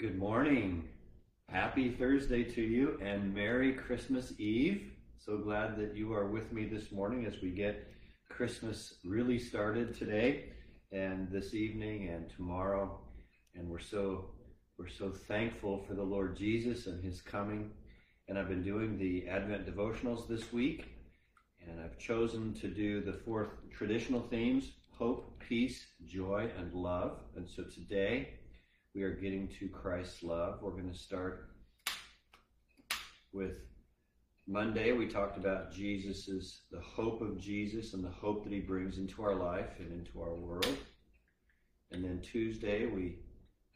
Good morning. Happy Thursday to you and Merry Christmas Eve. So glad that you are with me this morning as we get Christmas really started today and this evening and tomorrow. And we're so we're so thankful for the Lord Jesus and his coming. And I've been doing the Advent devotionals this week and I've chosen to do the four traditional themes, hope, peace, joy, and love. And so today we are getting to Christ's love. We're going to start with Monday. We talked about Jesus's the hope of Jesus and the hope that he brings into our life and into our world. And then Tuesday we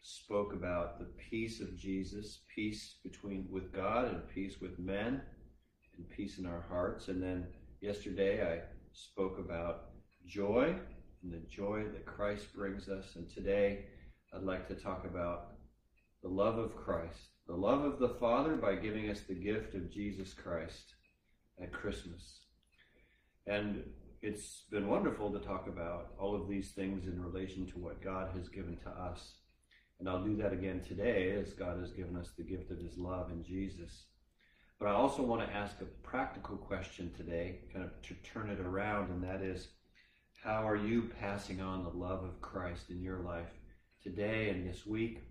spoke about the peace of Jesus, peace between with God and peace with men and peace in our hearts. And then yesterday I spoke about joy and the joy that Christ brings us. And today I'd like to talk about the love of Christ, the love of the Father by giving us the gift of Jesus Christ at Christmas. And it's been wonderful to talk about all of these things in relation to what God has given to us. And I'll do that again today as God has given us the gift of his love in Jesus. But I also want to ask a practical question today, kind of to turn it around, and that is how are you passing on the love of Christ in your life? Today and this week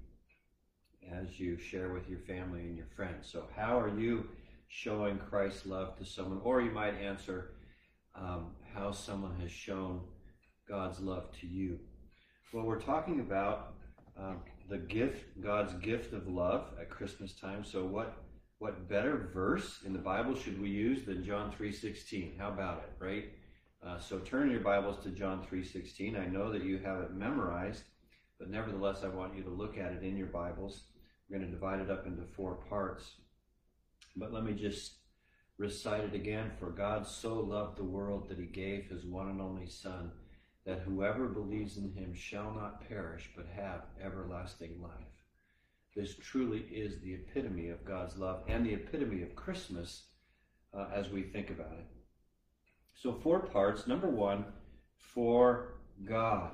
as you share with your family and your friends. So, how are you showing Christ's love to someone? Or you might answer um, how someone has shown God's love to you. Well, we're talking about um, the gift, God's gift of love at Christmas time. So, what what better verse in the Bible should we use than John 3:16? How about it, right? Uh, so turn your Bibles to John 3:16. I know that you have it memorized, but nevertheless, I want you to look at it in your Bibles. We're going to divide it up into four parts. But let me just recite it again. For God so loved the world that he gave his one and only Son, that whoever believes in him shall not perish, but have everlasting life. This truly is the epitome of God's love and the epitome of Christmas uh, as we think about it. So, four parts. Number one, for God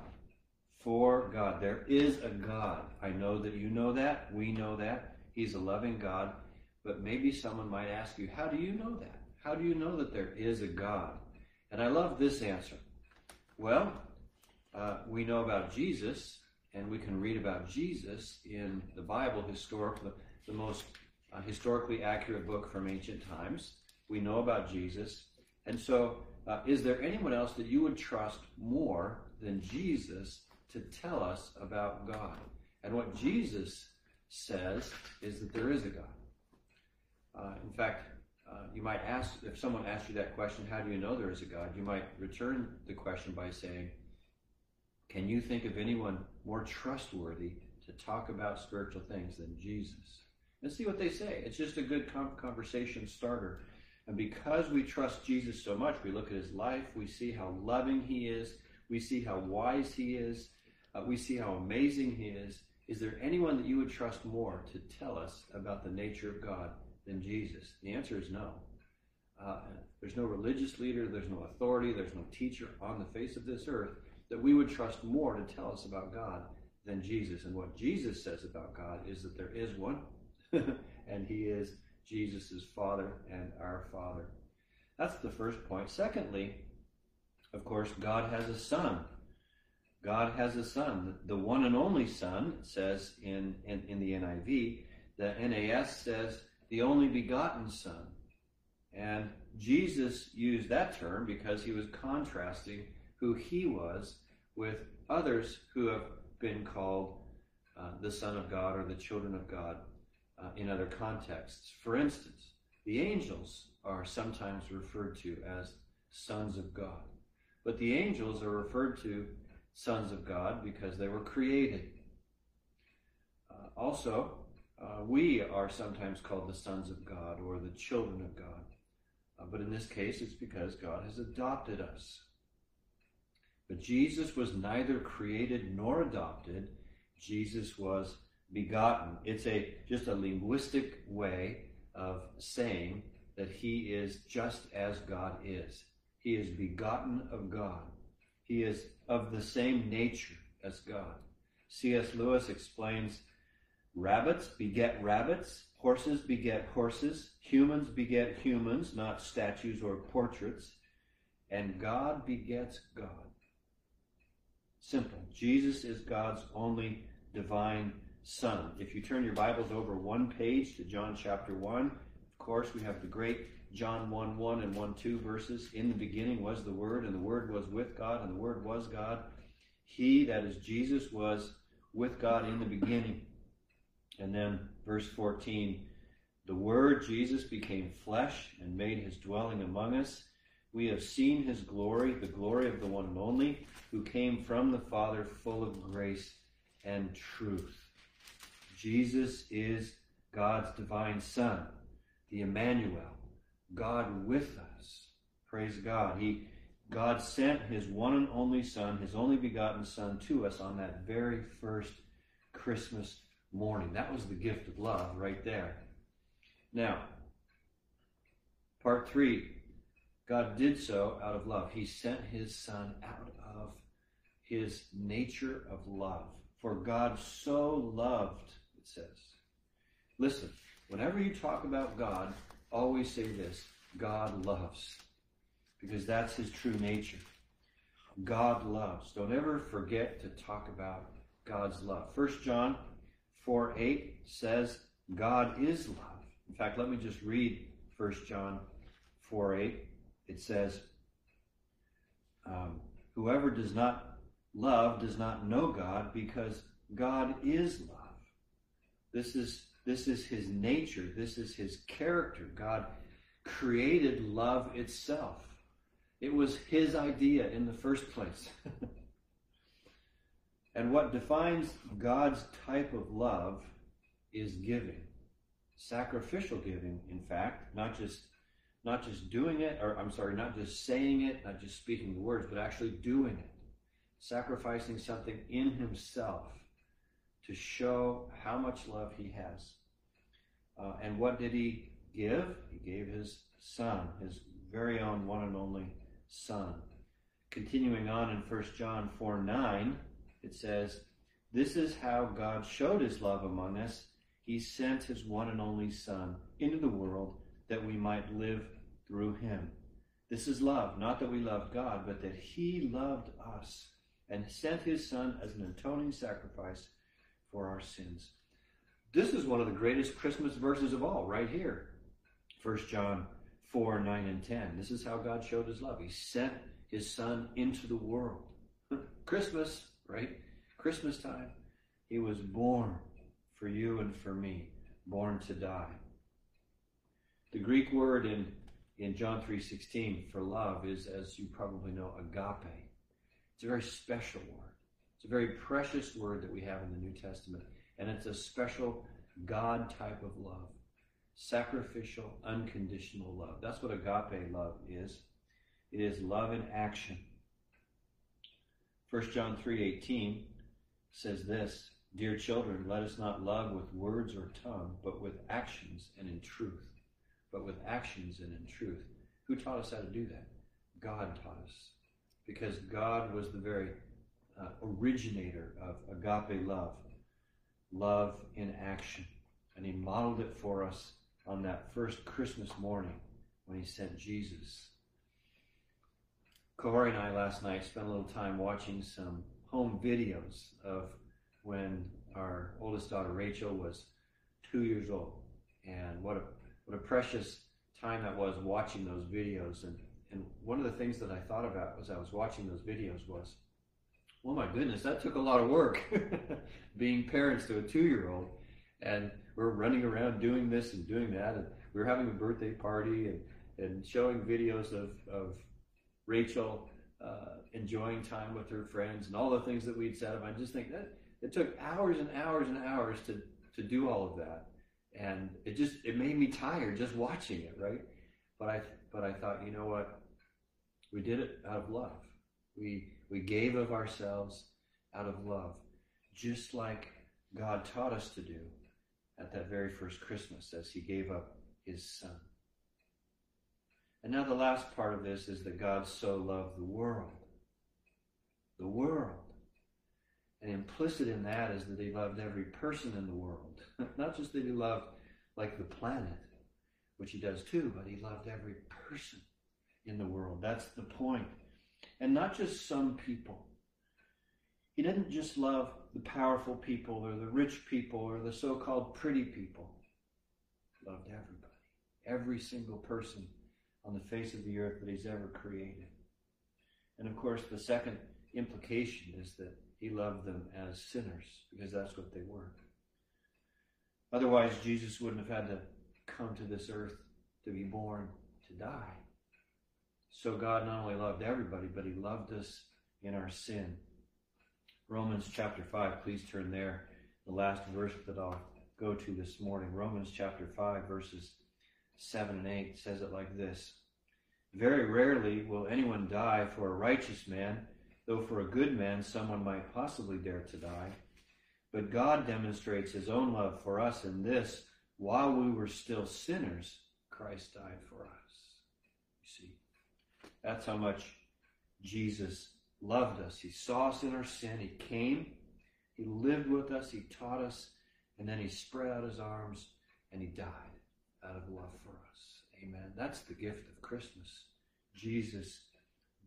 for God. There is a God. I know that you know that. We know that. He's a loving God. But maybe someone might ask you, how do you know that? How do you know that there is a God? And I love this answer. Well, uh, we know about Jesus, and we can read about Jesus in the Bible, historic, the, the most uh, historically accurate book from ancient times. We know about Jesus. And so, uh, is there anyone else that you would trust more than Jesus to tell us about God. And what Jesus says is that there is a God. Uh, in fact, uh, you might ask, if someone asks you that question, how do you know there is a God? You might return the question by saying, can you think of anyone more trustworthy to talk about spiritual things than Jesus? And see what they say. It's just a good conversation starter. And because we trust Jesus so much, we look at his life, we see how loving he is, we see how wise he is, uh, we see how amazing He is. Is there anyone that you would trust more to tell us about the nature of God than Jesus? The answer is no. Uh, there's no religious leader, there's no authority, there's no teacher on the face of this earth that we would trust more to tell us about God than Jesus. And what Jesus says about God is that there is one, and He is Jesus' Father and our Father. That's the first point. Secondly, of course, God has a Son. God has a son, the one and only son, says in, in, in the NIV. The NAS says the only begotten son. And Jesus used that term because he was contrasting who he was with others who have been called uh, the Son of God or the children of God uh, in other contexts. For instance, the angels are sometimes referred to as sons of God, but the angels are referred to sons of God because they were created. Uh, also, uh, we are sometimes called the sons of God or the children of God. Uh, but in this case, it's because God has adopted us. But Jesus was neither created nor adopted. Jesus was begotten. It's a just a linguistic way of saying that he is just as God is. He is begotten of God. He is of the same nature as God. C.S. Lewis explains Rabbits beget rabbits, horses beget horses, humans beget humans, not statues or portraits, and God begets God. Simple. Jesus is God's only divine Son. If you turn your Bibles over one page to John chapter 1, of course, we have the great John 1 1 and 1 2 verses. In the beginning was the Word, and the Word was with God, and the Word was God. He, that is Jesus, was with God in the beginning. And then verse 14 the Word, Jesus, became flesh and made his dwelling among us. We have seen his glory, the glory of the one and only, who came from the Father, full of grace and truth. Jesus is God's divine Son, the Emmanuel, God with us. Praise God. He God sent his one and only Son, his only begotten Son, to us on that very first Christmas morning. That was the gift of love right there. Now, part three God did so out of love. He sent his Son out of his nature of love. For God so loved, it says. Listen, whenever you talk about God, always say this God loves, because that's his true nature. God loves. Don't ever forget to talk about God's love. First John 4 8 says, God is love. In fact, let me just read 1 John 4 8. It says, um, Whoever does not love does not know God because God is love. This is, this is his nature, this is his character. God created love itself. It was his idea in the first place. And what defines God's type of love is giving. Sacrificial giving, in fact, not just not just doing it, or I'm sorry, not just saying it, not just speaking the words, but actually doing it. Sacrificing something in himself to show how much love he has. Uh, and what did he give? He gave his son, his very own one and only son. Continuing on in 1 John 4 9, it says, This is how God showed his love among us. He sent his one and only Son into the world that we might live through him. This is love, not that we loved God, but that he loved us and sent his Son as an atoning sacrifice for our sins. This is one of the greatest Christmas verses of all, right here. 1 John 4 9 and 10. This is how God showed his love. He sent his Son into the world. Christmas, right? Christmas time, he was born for you and for me, born to die. The Greek word in, in John 3.16 for love is, as you probably know, agape. It's a very special word. It's a very precious word that we have in the New Testament. And it's a special God type of love. Sacrificial, unconditional love. That's what agape love is. It is love in action. 1 John 3:18 says this, "Dear children, let us not love with words or tongue, but with actions and in truth." But with actions and in truth. Who taught us how to do that? God taught us. Because God was the very uh, originator of agape love, love in action. And he modeled it for us on that first Christmas morning when he sent Jesus Corey and I last night spent a little time watching some home videos of when our oldest daughter Rachel was two years old, and what a what a precious time that was watching those videos. And and one of the things that I thought about as I was watching those videos was, oh my goodness, that took a lot of work, being parents to a two year old, and we're running around doing this and doing that, and we were having a birthday party and and showing videos of of Rachel uh, enjoying time with her friends and all the things that we'd said. I just think that it took hours and hours and hours to to do all of that, and it just it made me tired just watching it, right? But I but I thought, you know what? We did it out of love. We we gave of ourselves out of love, just like God taught us to do at that very first Christmas as He gave up His Son. And now the last part of this is that God so loved the world. The world. And implicit in that is that he loved every person in the world. Not just that he loved like the planet, which he does too, but he loved every person in the world. That's the point. And not just some people. He didn't just love the powerful people or the rich people or the so called pretty people. He loved everybody, every single person on the face of the earth that he's ever created. And of course, the second implication is that he loved them as sinners because that's what they were. Otherwise, Jesus wouldn't have had to come to this earth to be born to die. So God not only loved everybody, but he loved us in our sin. Romans chapter 5, please turn there. The last verse that I'll go to this morning. Romans chapter 5, verses 7 and 8 says it like this Very rarely will anyone die for a righteous man though for a good man someone might possibly dare to die. But God demonstrates his own love for us in this while we were still sinners, Christ died for us. You see, that's how much Jesus loved us. He saw us in our sin. He came, He lived with us, He taught us, and then He spread out His arms and He died out of love for us. Amen. That's the gift of Christmas. Jesus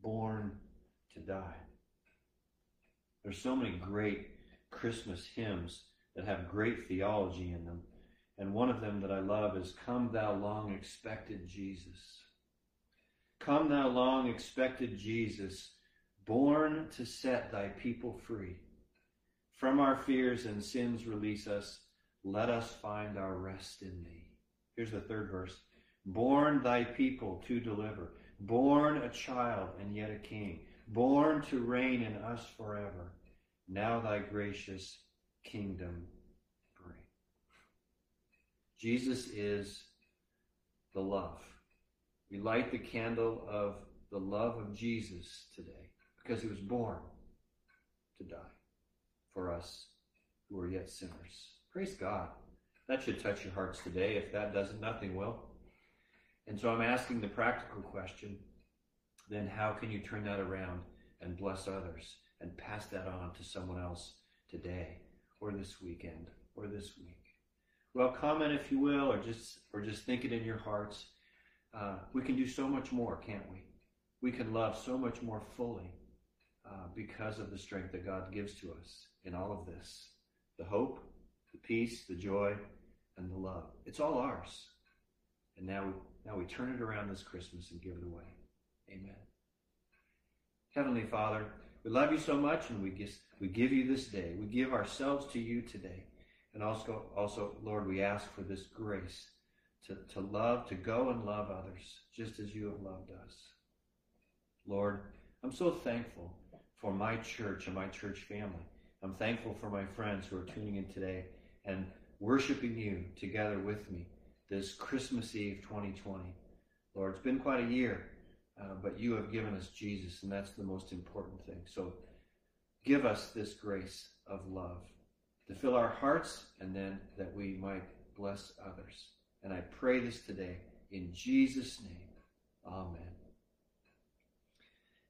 born to die. There's so many great Christmas hymns that have great theology in them. And one of them that I love is Come Thou Long Expected Jesus. Come Thou Long Expected Jesus, born to set Thy people free. From our fears and sins release us. Let us find our rest in Thee. Here's the third verse. Born Thy people to deliver. Born a child and yet a king born to reign in us forever. Now thy gracious kingdom bring. Jesus is the love. We light the candle of the love of Jesus today because he was born to die for us who are yet sinners. Praise God. That should touch your hearts today. If that doesn't, nothing will. And so I'm asking the practical question then how can you turn that around and bless others and pass that on to someone else today or this weekend or this week? Well, comment if you will, or just or just think it in your hearts. Uh, we can do so much more, can't we? We can love so much more fully uh, because of the strength that God gives to us in all of this: the hope, the peace, the joy, and the love. It's all ours. And now, now we turn it around this Christmas and give it away. Amen. Heavenly Father, we love you so much and we, just, we give you this day. We give ourselves to you today. And also, also, Lord, we ask for this grace to, to love, to go and love others just as you have loved us. Lord, I'm so thankful for my church and my church family. I'm thankful for my friends who are tuning in today and worshiping you together with me this Christmas Eve 2020. Lord, it's been quite a year uh, but you have given us Jesus, and that's the most important thing. So give us this grace of love to fill our hearts and then that we might bless others. And I pray this today in Jesus' name. Amen.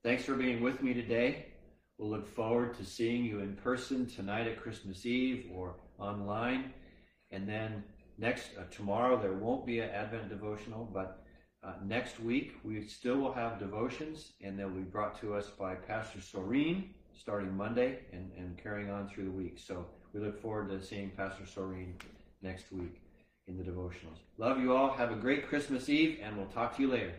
Thanks for being with me today. We'll look forward to seeing you in person tonight at Christmas Eve or online. And then next, uh, tomorrow, there won't be an Advent devotional, but uh, next week, we still will have devotions, and they'll be brought to us by Pastor Soreen starting Monday and, and carrying on through the week. So we look forward to seeing Pastor Soreen next week in the devotionals. Love you all. Have a great Christmas Eve, and we'll talk to you later.